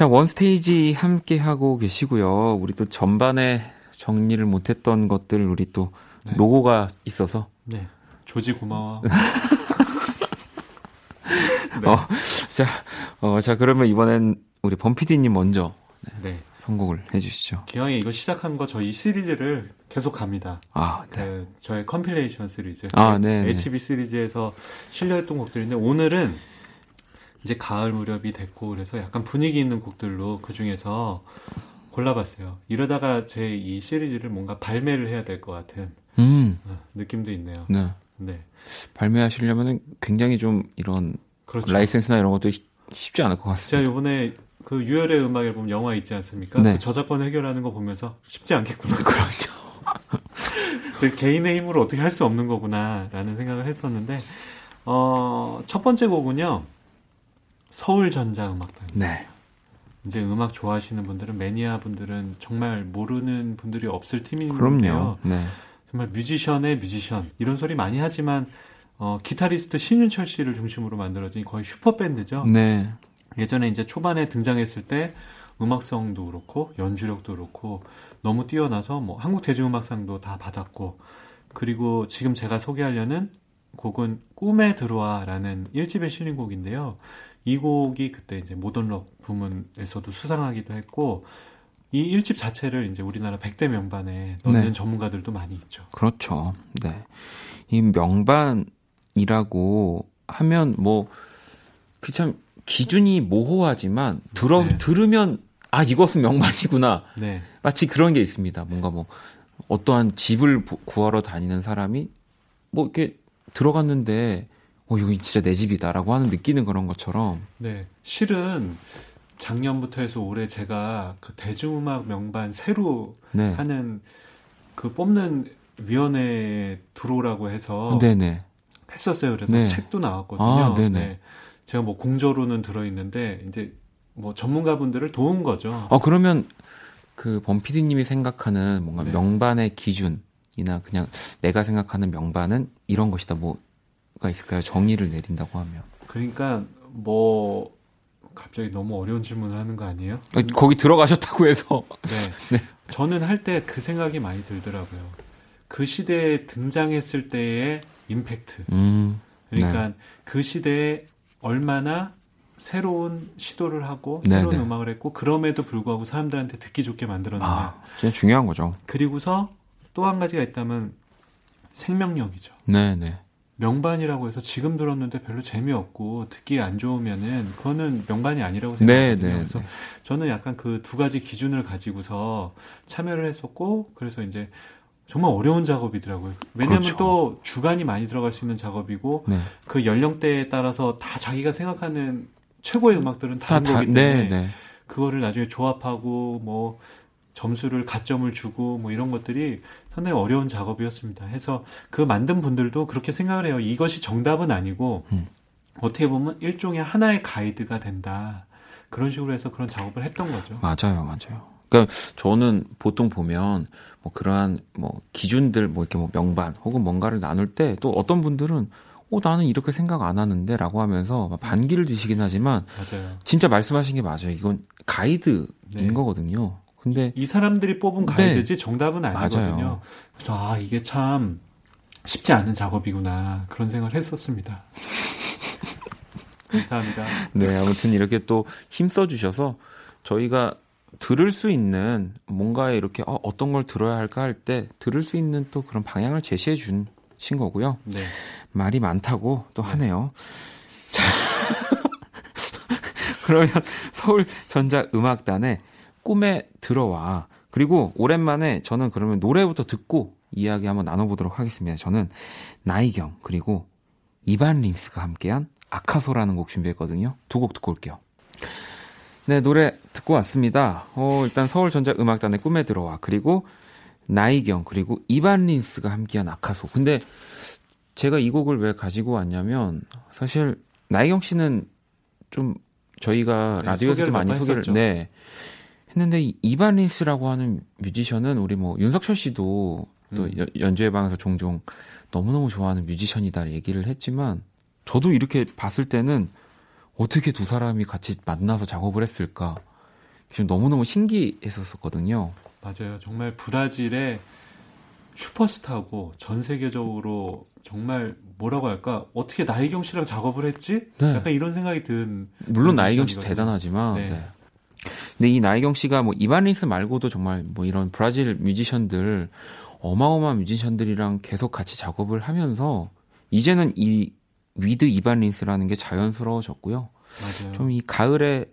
자 원스테이지 함께 하고 계시고요 우리 또 전반에 정리를 못했던 것들 우리 또 네. 로고가 있어서 네 조지 고마워 네. 어, 자, 어, 자, 그러면 이번엔 우리 범피디님 먼저 네. 네. 선곡을 해주시죠. 기왕에 이거 시작한 거저이 시리즈를 계속 갑니다. 아, 네. 그 저의 compilation 시리즈. 아, 네. HB 네. 시리즈에서 실려했던 곡들인데 오늘은 이제 가을 무렵이 됐고 그래서 약간 분위기 있는 곡들로 그 중에서 골라봤어요. 이러다가 제 이 시리즈를 뭔가 발매를 해야 될 것 같은 음. 어, 느낌도 있네요. 네. 네. 발매하시려면 굉장히 좀 이런 그렇죠. 라이센스나 이런 것도 쉽지 않을 것 같습니다. 제가 이번에 그 유열의 음악 앨범 영화 있지 않습니까? 네. 그 저작권 해결하는 거 보면서 쉽지 않겠구나. 그렇죠. 제 개인의 힘으로 어떻게 할 수 없는 거구나라는 생각을 했었는데 어, 첫 번째 곡은요. 서울 전자 음악단. 네. 이제 음악 좋아하시는 분들은 매니아 분들은 정말 모르는 분들이 없을 팀인데요. 그럼요. 네. 정말 뮤지션의 뮤지션 이런 소리 많이 하지만 어, 기타리스트 신윤철 씨를 중심으로 만들어진 거의 슈퍼 밴드죠. 네. 예전에 이제 초반에 등장했을 때 음악성도 그렇고 연주력도 그렇고 너무 뛰어나서 뭐 한국 대중음악상도 다 받았고 그리고 지금 제가 소개하려는 곡은 꿈에 들어와라는 1집에 실린 곡인데요. 이 곡이 그때 이제 모던록 부문에서도 수상하기도 했고 이 1집 자체를 이제 우리나라 100대 명반에 넣는 네. 전문가들도 많이 있죠. 그렇죠. 네. 이 명반이라고 하면 뭐 그 참 기준이 모호하지만 들어 네. 들으면 아 이것은 명반이구나. 네. 마치 그런 게 있습니다. 뭔가 뭐 어떠한 집을 구하러 다니는 사람이 뭐 이렇게 들어갔는데 어 여기 진짜 내 집이다라고 하는 느끼는 그런 것처럼. 네. 실은 작년부터 해서 올해 제가 그 대중음악 명반 새로 네. 하는 그 뽑는 위원회 들어오라고 해서 네네. 했었어요. 그래서 네. 책도 나왔거든요. 아, 네. 제가 뭐 공저로는 들어 있는데 이제 뭐 전문가분들을 도운 거죠. 어 그러면 그 범피디님이 생각하는 뭔가 네. 명반의 기준이나 그냥 내가 생각하는 명반은 이런 것이다 뭐 가 있을까요? 정의를 내린다고 하면. 그러니까 뭐 갑자기 너무 어려운 질문을 하는 거 아니에요? 거기 들어가셨다고 해서. 네. 네. 저는 할 때 그 생각이 많이 들더라고요. 그 시대에 등장했을 때의 임팩트. 음, 그러니까 네. 그 시대에 얼마나 새로운 시도를 하고 네, 새로운 네. 음악을 했고 그럼에도 불구하고 사람들한테 듣기 좋게 만들었느냐. 아, 진짜 중요한 거죠. 그리고서 또 한 가지가 있다면 생명력이죠. 네, 네. 명반이라고 해서 지금 들었는데 별로 재미없고 듣기 안 좋으면은 그거는 명반이 아니라고 생각해요. 네, 네, 그래서 네. 저는 약간 그 두 가지 기준을 가지고서 참여를 했었고 그래서 이제 정말 어려운 작업이더라고요. 왜냐하면 그렇죠. 또 주간이 많이 들어갈 수 있는 작업이고 네. 그 연령대에 따라서 다 자기가 생각하는 최고의 음악들은 다른 다, 거기 때문에 네, 네. 그거를 나중에 조합하고 뭐 점수를 가점을 주고 뭐 이런 것들이 상당히 어려운 작업이었습니다. 해서 그 만든 분들도 그렇게 생각을 해요. 이것이 정답은 아니고 음. 어떻게 보면 일종의 하나의 가이드가 된다. 그런 식으로 해서 그런 작업을 했던 거죠. 맞아요, 맞아요. 그러니까 저는 보통 보면 뭐 그러한 뭐 기준들 뭐 이렇게 뭐 명반 혹은 뭔가를 나눌 때 또 어떤 분들은 어 나는 이렇게 생각 안 하는데 라고 하면서 반기를 드시긴 하지만 맞아요. 진짜 말씀하신 게 맞아요. 이건 가이드인 네. 거거든요. 근데 이 사람들이 뽑은 네. 가이드지 네. 정답은 아니거든요. 맞아요. 그래서 아 이게 참 쉽지 않은 작업이구나 그런 생각을 했었습니다. 감사합니다. 네, 아무튼 이렇게 또 힘써 주셔서 저희가 들을 수 있는 뭔가에 이렇게 어, 어떤 걸 들어야 할까 할 때 들을 수 있는 또 그런 방향을 제시해 주신 거고요. 네. 말이 많다고 또 네. 하네요. 자, 그러면 서울 전자 음악단의 꿈에 들어와. 그리고 오랜만에 저는 그러면 노래부터 듣고 이야기 한번 나눠보도록 하겠습니다. 저는 나이경 그리고 이반 린스가 함께한 아카소라는 곡 준비했거든요. 두 곡 듣고 올게요. 네, 노래 듣고 왔습니다. 어, 일단 서울전자음악단의 꿈에 들어와. 그리고 나이경, 그리고 이반 린스가 함께한 아카소. 근데 제가 이 곡을 왜 가지고 왔냐면, 사실 나이경 씨는 좀 저희가 네, 라디오에서도 많이 소개를, 네. 했는데 이반 린스라고 하는 뮤지션은 우리 뭐 윤석철 씨도 또 음. 연주회 방에서 종종 너무너무 좋아하는 뮤지션이다 얘기를 했지만 저도 이렇게 봤을 때는 어떻게 두 사람이 같이 만나서 작업을 했을까 너무너무 신기했었거든요. 맞아요. 정말 브라질의 슈퍼스타고 전 세계적으로 정말 뭐라고 할까 어떻게 나희경 씨랑 작업을 했지? 네. 약간 이런 생각이 든 물론 나희경 씨 대단하지만 네. 네. 근데 이 나희경 씨가 뭐 이반린스 말고도 정말 뭐 이런 브라질 뮤지션들 어마어마한 뮤지션들이랑 계속 같이 작업을 하면서 이제는 이 with 이반린스라는 게 자연스러워졌고요. 좀 이 가을에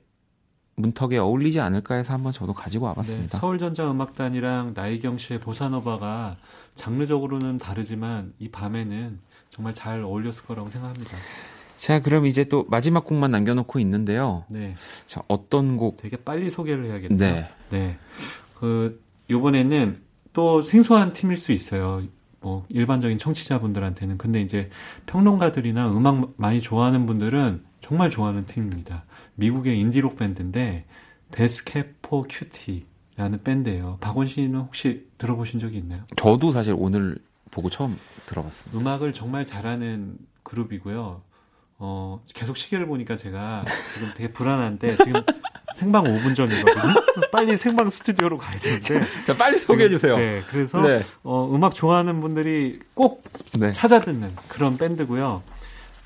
문턱에 어울리지 않을까 해서 한번 저도 가지고 와봤습니다. 네, 서울전자음악단이랑 나이경 씨의 보사노바가 장르적으로는 다르지만 이 밤에는 정말 잘 어울렸을 거라고 생각합니다. 자, 그럼 이제 또 마지막 곡만 남겨놓고 있는데요. 네. 자, 어떤 곡? 되게 빨리 소개를 해야겠네요. 네. 네. 그, 요번에는 또 생소한 팀일 수 있어요. 뭐, 일반적인 청취자분들한테는. 근데 이제 평론가들이나 음악 많이 좋아하는 분들은 정말 좋아하는 팀입니다. 미국의 인디록 밴드인데, Death Cab for Cutie라는 밴드예요. 박원 씨는 혹시 들어보신 적이 있나요? 저도 사실 오늘 보고 처음 들어봤어요. 음악을 정말 잘하는 그룹이고요. 어, 계속 시계를 보니까 제가 지금 되게 불안한데 지금 생방 5분 전이거든요. 빨리 생방 스튜디오로 가야 되는데. 자, 빨리 소개해 주세요. 네, 그래서 네. 어, 음악 좋아하는 분들이 꼭 네. 찾아 듣는 그런 밴드고요.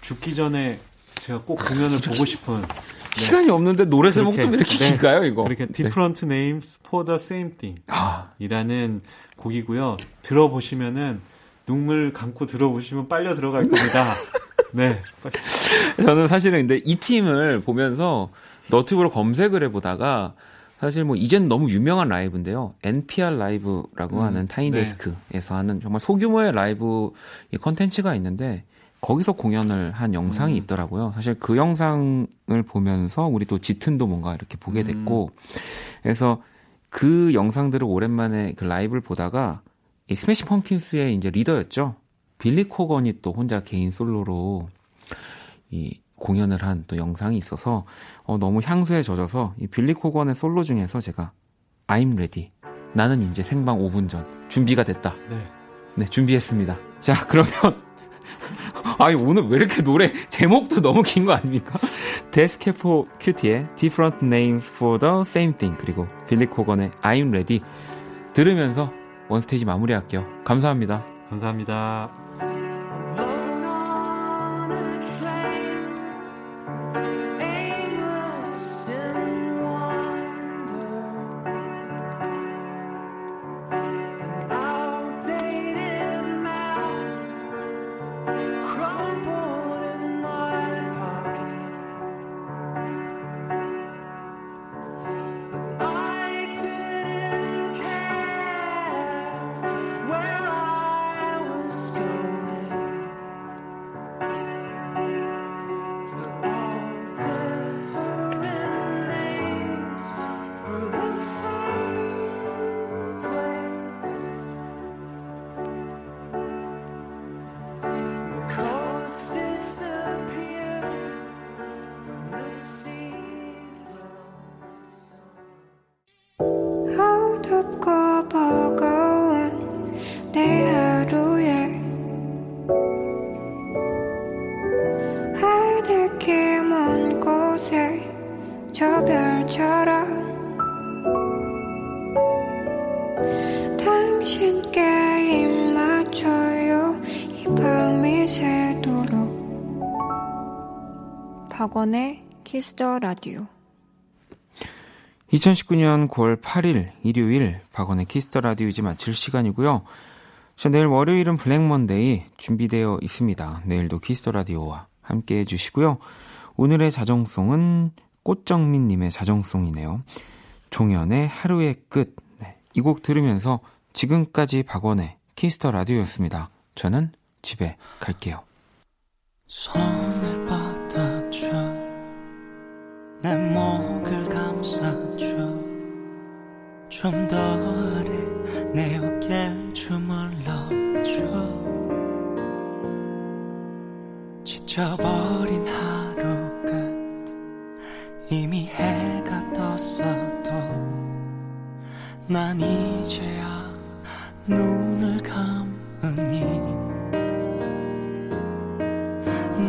죽기 전에 제가 꼭 공연을 보고 싶은 네. 시간이 없는데 노래 제목도 왜 이렇게 네. 긴가요, 이거? 그렇게 Different Names for the Same Thing 아. 이라는 곡이고요. 들어보시면은 눈물 감고 들어보시면 빨려 들어갈 겁니다. 네. 저는 사실은 근데 이 팀을 보면서 너튜브로 검색을 해보다가 사실 뭐 이젠 너무 유명한 라이브인데요. NPR 라이브라고 음, 하는 타이데스크에서 네. 하는 정말 소규모의 라이브 컨텐츠가 있는데 거기서 공연을 한 영상이 음. 있더라고요. 사실 그 영상을 보면서 우리 또 짙은도 뭔가 이렇게 보게 됐고, 음. 그래서 그 영상들을 오랜만에 그 라이브를 보다가 이 스매싱 펌킨스의 이제 리더였죠. 빌리 코건이 또 혼자 개인 솔로로 이 공연을 한 또 영상이 있어서 어, 너무 향수에 젖어서 이 빌리 코건의 솔로 중에서 제가 I'm ready. 나는 이제 생방 5분 전 준비가 됐다. 네. 네, 준비했습니다. 자, 그러면 아니 오늘 왜 이렇게 노래 제목도 너무 긴 거 아닙니까? Death Cab for Cutie의 Different Name for the Same Thing 그리고 빌리 코건의 I'm Ready 들으면서 원스테이지 마무리할게요. 감사합니다. 감사합니다. 박원의 키스더 라디오 2019년 9월 8일 일요일 박원의 키스더 라디오 이제 마칠 시간이고요. 자, 내일 월요일은 Black Monday 준비되어 있습니다. 내일도 키스더 라디오와 함께 해주시고요. 오늘의 자정송은 꽃정민님의 자정송이네요. 종현의 하루의 끝. 네, 이 곡 들으면서 지금까지 박원의 키스더 라디오였습니다. 저는 집에 갈게요. 손을 뻗어줘 내 목을 감싸줘 좀더 아래 내 어깨를 주물러 지쳐버린 하루 끝. 이미 해가 떴어도 난 이제야 눈을 감으니.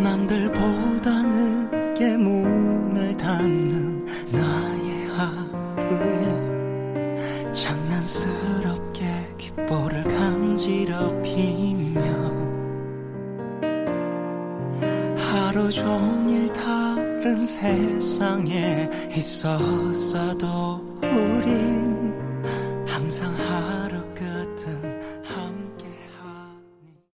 남들보다 늦게 문을 닫는 나의 하루에 장난스럽게 귓볼을 간지럽히며 하루 종일 다른 세상에 있었어도 우린